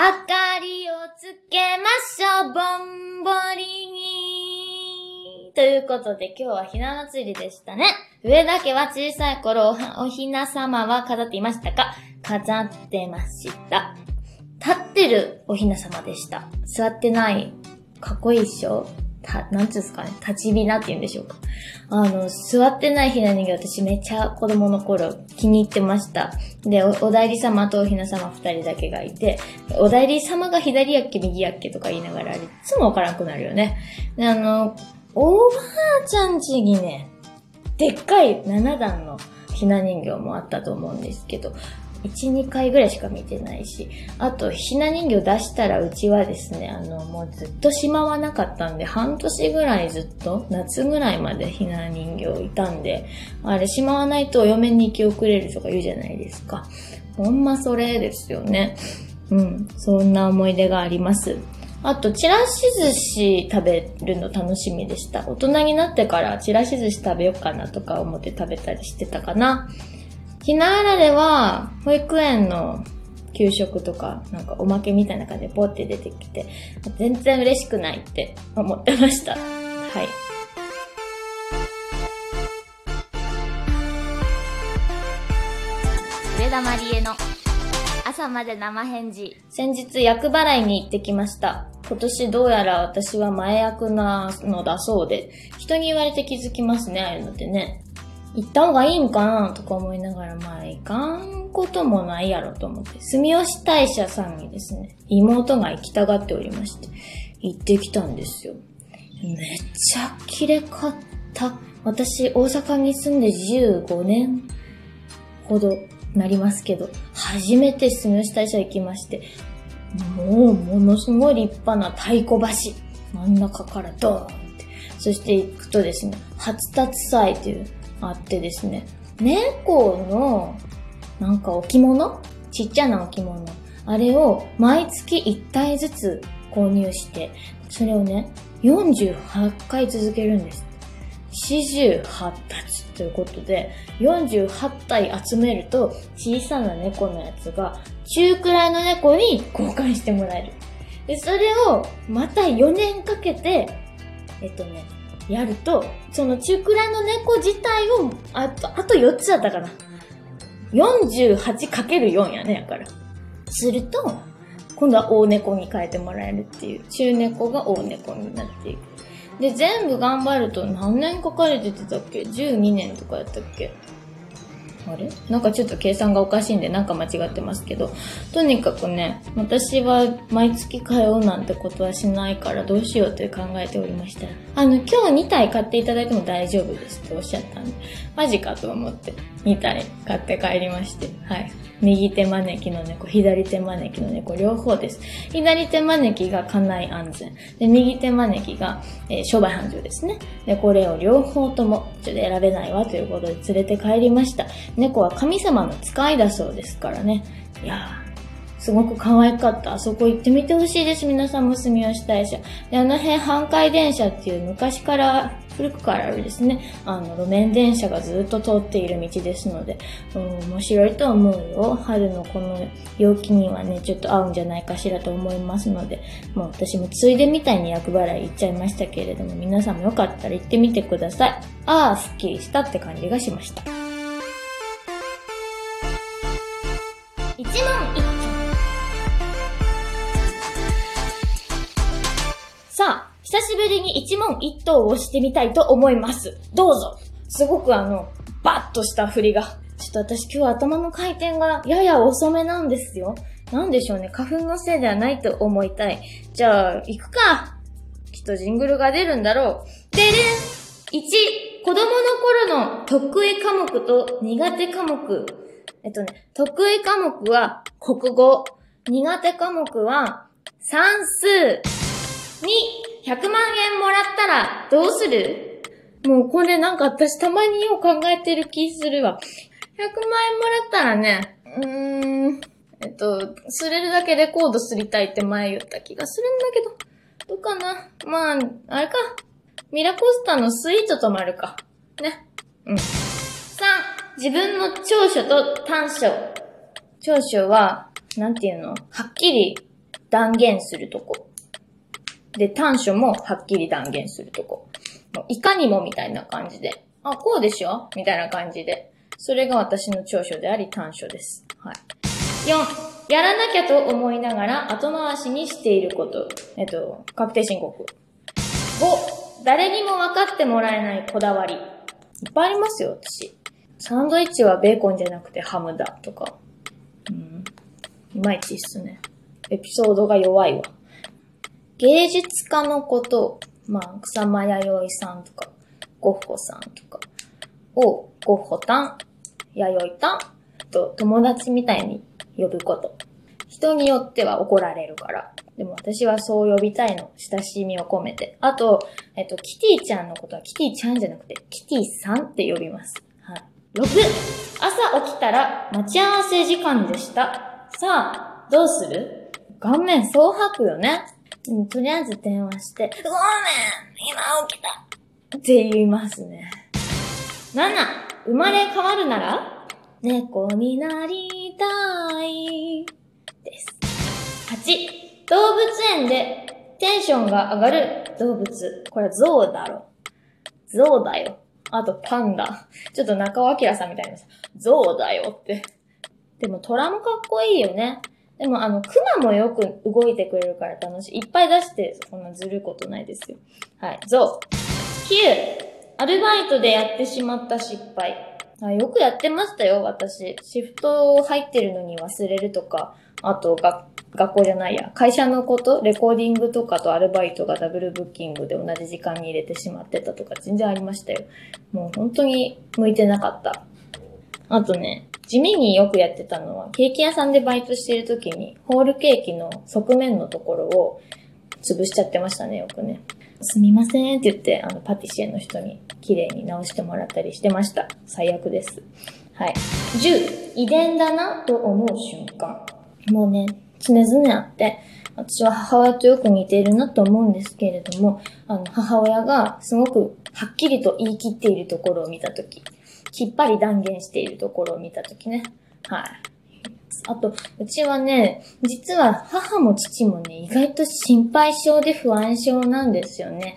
明かりをつけましょう、ぼんぼりに。ということで今日はひな祭りでしたね。上田家は小さい頃おおひな様は飾っていましたか？飾ってました。立ってるおひな様でした。座ってない。かっこいいっしょ？た、なんつうんすかね。立ちびなって言うんでしょうか。あの、座ってないひな人形私めっちゃ子供の頃気に入ってました。で、おお代理様とおひな様二人だけがいて、お代理様が左やっけ右やっけとか言いながら、いつもわからなくなるよね。で、あの、おばあちゃんちにね、でっかい7段のひな人形もあったと思うんですけど、1、2回ぐらいしか見てないし、あと、ひな人形出したらうちはですね、あの、もうずっとしまわなかったんで、半年ぐらいずっと、夏ぐらいまでひな人形いたんで、あれしまわないとお嫁に行き遅れるとか言うじゃないですか。ほんまそれですよね。うん、そんな思い出があります。あと、ちらし寿司食べるの楽しみでした。大人になってからちらし寿司食べようかなとか思って食べたりしてたかな。ひなあられは、保育園の給食とか、なんかおまけみたいな感じでポって出てきて、全然嬉しくないって思ってました。はい。上田まりえの朝まで生返事。先日、役払いに行ってきました。今年どうやら私は前役なのだそうで、人に言われて気づきますね、ああいうのってね。行った方がいいんかなとか思いながら、まあ、行かんこともないやろと思って、住吉大社さんにですね、妹が行きたがっておりまして、行ってきたんですよ。めっちゃ綺麗かった。私、大阪に住んで15年ほどなりますけど、初めて住吉大社行きまして、もう、ものすごい立派な太鼓橋。真ん中からドーンって。そして行くとですね、初立祭という、あってですね、猫の、なんか置物？ちっちゃな置物。あれを毎月1体ずつ購入して、それをね、48回続けるんです。48つということで、48体集めると小さな猫のやつが中くらいの猫に交換してもらえる。で、それをまた4年かけて、えっとね、やると、その中くらいの猫自体を、あと、あと4つだったかな。48×4 やね、やから。すると、今度は大猫に変えてもらえるっていう。中猫が大猫になっていく。で、全部頑張ると何年かかれてたっけ ?12 年とかやったっけ？あれ？なんかちょっと計算がおかしいんでなんか間違ってますけど。とにかくね、私は毎月通うなんてことはしないからどうしようって考えておりました。あの、今日2体買っていただいても大丈夫ですっておっしゃったんで、マジかと思って2体買って帰りまして、はい。右手招きの猫、左手招きの猫、両方です。左手招きが家内安全。で、右手招きが、えー商売繁盛ですね。で、これを両方とも、ちょっと選べないわということで連れて帰りました。猫は神様の使いだそうですからね。いやー、すごく可愛かった。あそこ行ってみてほしいです。皆さんも住吉大社。で、あの辺、阪海電車っていう昔から、古くからあるですね、あの、路面電車がずっと通っている道ですので、うん、面白いと思うよ。春のこの陽気にはね、ちょっと合うんじゃないかしらと思いますので、もう私もついでみたいに役払い行っちゃいましたけれども、皆さんもよかったら行ってみてください。ああ、スッキリしたって感じがしました。一問一答をしてみたいと思います。どうぞ。すごくあの、バッとした振りが。ちょっと私今日頭の回転がやや遅めなんですよ。なんでしょうね。花粉のせいではないと思いたい。じゃあ、行くか。きっとジングルが出るんだろう。でれん !1、子供の頃の得意科目と苦手科目。えっとね、得意科目は国語。苦手科目は算数。に100万円もらったらどうする？もうこれなんか私たまによう考えてる気するわ。100万円もらったらね、うーん、えっと、すれるだけレコードすりたいって前言った気がするんだけど、どうかな？まあ、あれか。ミラコスタのスイートともあるか。ね。うん。3、自分の長所と短所。長所は、なんていうの？はっきり断言するとこ。で、短所もはっきり断言するとこ。いかにもみたいな感じで。あ、こうでしょ？みたいな感じで。それが私の長所であり短所です。はい。4、やらなきゃと思いながら後回しにしていること。えっと、確定申告。5、誰にも分かってもらえないこだわり。いっぱいありますよ、私。サンドイッチはベーコンじゃなくてハムだとか。うん。いまいちっすね。エピソードが弱いわ。芸術家のこと、まあ、草間彌生さんとか、ゴッホさんとかを、ゴッホたん、弥生たんと友達みたいに呼ぶこと。人によっては怒られるから。でも私はそう呼びたいの。親しみを込めて。あと、えっと、キティちゃんのことはキティちゃんじゃなくて、キティさんって呼びます。はい。6、朝起きたら待ち合わせ時間でした。さあ、どうする？顔面そう吐くよね。うん、とりあえず電話して、ごめん今起きたって言いますね。7、生まれ変わるなら？猫になりたいです。8、動物園でテンションが上がる動物。これはゾウだろ。ゾウだよ。あとパンダ。ちょっと中尾明さんみたいなさ、ゾウだよって。でも虎もかっこいいよね。でもあの、熊もよく動いてくれるから楽しい。いっぱい出して、そんなずることないですよ。はい、ゾウ。9、アルバイトでやってしまった失敗。あよくやってましたよ、私。シフト入ってるのに忘れるとか、あとが、学校じゃないや、会社のこと、レコーディングとかとアルバイトがダブルブッキングで同じ時間に入れてしまってたとか全然ありましたよ。もう本当に向いてなかった。あとね、地味によくやってたのは、ケーキ屋さんでバイトしてる時に、ホールケーキの側面のところを潰しちゃってましたね、よくね。すみませんって言って、あの、パティシエの人に綺麗に直してもらったりしてました。最悪です。はい。10、遺伝だなと思う瞬間。もうね、常々あって、私は母親とよく似ているなと思うんですけれども、あの、母親がすごくはっきりと言い切っているところを見たとき、きっぱり断言しているところを見たときね。はい。あと、うちはね、実は母も父もね、意外と心配性で不安症なんですよね。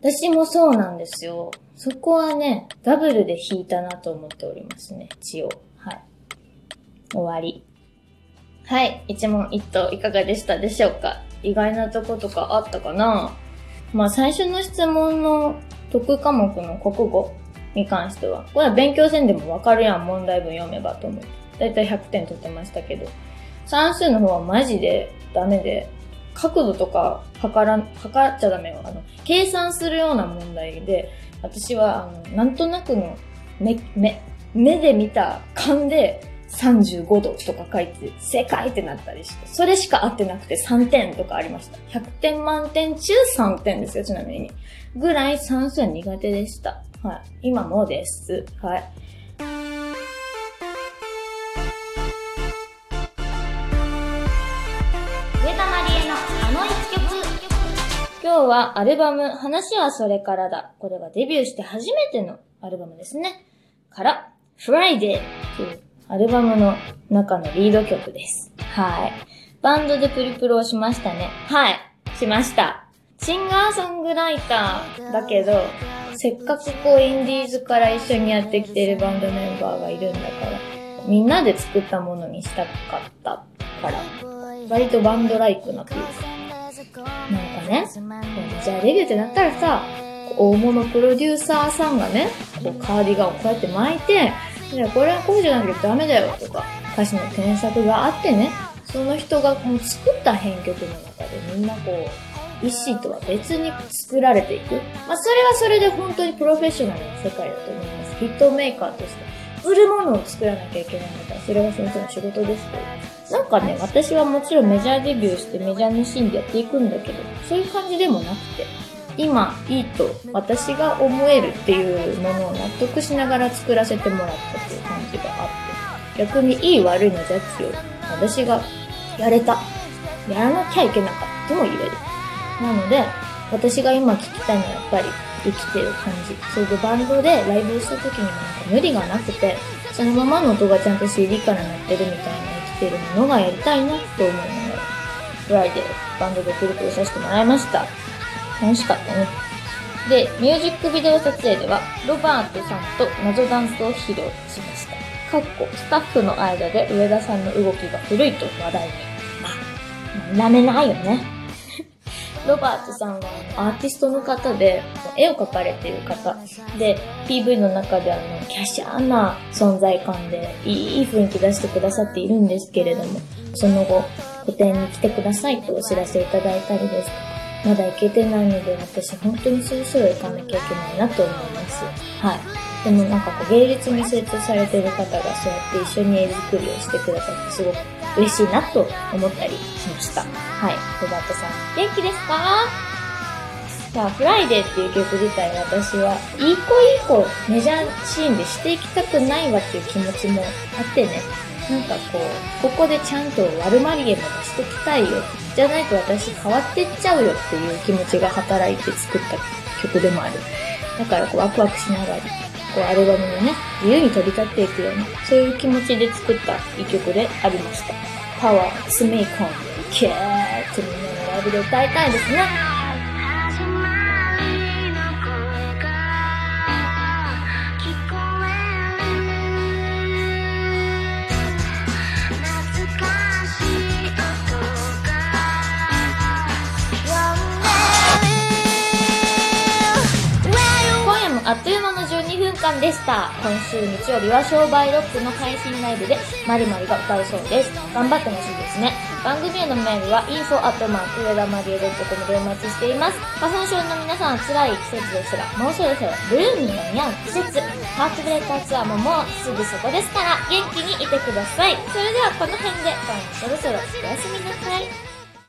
私もそうなんですよ。そこはね、ダブルで引いたなと思っておりますね、一応。はい。終わり。はい。一問一答いかがでしたでしょうか？意外なとことかあったかな？まあ最初の質問の得科目の国語に関しては、これは勉強せんでもわかるやん、問題文読めばと思って。だいたい100点取ってましたけど、算数の方はマジでダメで、角度とか測らん、測っちゃダメよ。あの、計算するような問題で、私は、あの、なんとなくの目、目、目で見た勘で35度とか書いて、正解ってなったりして、それしか合ってなくて3点とかありました。100点満点中3点ですよ、ちなみに。ぐらい算数は苦手でした。はい。今もです。はい。今日はアルバム、話はそれからだ。これはデビューして初めてのアルバムですね。から、Friday というアルバムの中のリード曲です。はい。バンドでプリプロをしましたね。はい。しました。シンガーソングライターだけど、せっかくこうインディーズから一緒にやってきてるバンドメンバーがいるんだから、みんなで作ったものにしたかったから、割とバンドライクなというか、なんかね、じゃあデビューってなったらさ、大物プロデューサーさんがね、こうカーディガンをこうやって巻いて、いや、これはこうじゃなきゃダメだよとか、歌詞の添削があってね、その人がもう作った編曲の中でみんなこう、意思とは別に作られていく。まあ、それはそれで本当にプロフェッショナルな世界だと思います。ヒットメーカーとして。売るものを作らなきゃいけないんだから、それが先生の仕事ですけど。なんかね、私はもちろんメジャーデビューしてメジャーのシーンでやっていくんだけど、そういう感じでもなくて、今いいと私が思えるっていうものを納得しながら作らせてもらったっていう感じがあって、逆にいい悪いのジャッジを私がやれた。やらなきゃいけなかったとも言える。なので、私が今聞きたいのはやっぱり生きてる感じ。それでバンドでライブした時にもなんか無理がなくて、そのままの音がちゃんと CD から鳴ってるみたいな生きてるものがやりたいなと思いながらフライデーバンドでプリプリさせてもらいました。楽しかったね。で、ミュージックビデオ撮影では、ロバートさんと謎ダンスを披露しました。かっこ、スタッフの間で上田さんの動きが古いと話題に。まあ、舐めないよね。ロバートさんはアーティストの方で、絵を描かれている方で、PV の中であの、キャシャーな存在感で、いい雰囲気出してくださっているんですけれども、その後、個展に来てくださいとお知らせいただいたりですとか、まだ行けてないので、私本当にそろそろ行かなきゃいけないなと思います。はい。でもなんかこう芸術に精通されてる方がそうやって一緒に絵作りをしてくださってすごく嬉しいなと思ったりしました。はい。ロバートさん、元気ですか？さあ、 FRIDAY っていう曲自体私は、いい子いい子メジャーシーンでしていきたくないわっていう気持ちもあってね。なんかこう、ここでちゃんと悪マリエも出してきたいよ。じゃないと私変わってっちゃうよっていう気持ちが働いて作った曲でもある。だからこうワクワクしながら、こうアルバムのね、自由に飛び立っていくような、そういう気持ちで作った一曲でありました。パワー、スメイコン、キャーってみんなのライブで歌いたいですね。間でした。今週日曜日は商売ロックの配信ライブでマリマリが歌うそうです。頑張ってほしいですね。番組へのメールは info アットマーク上田マリエ .com でお待ちしています。花粉症の皆さん辛い季節ですが、もうそろそろブルーミーが似合う季節。ハーツブレーカーツアーももうすぐそこですから元気にいてください。それではこの辺で今夜そろそろおやすみなさい。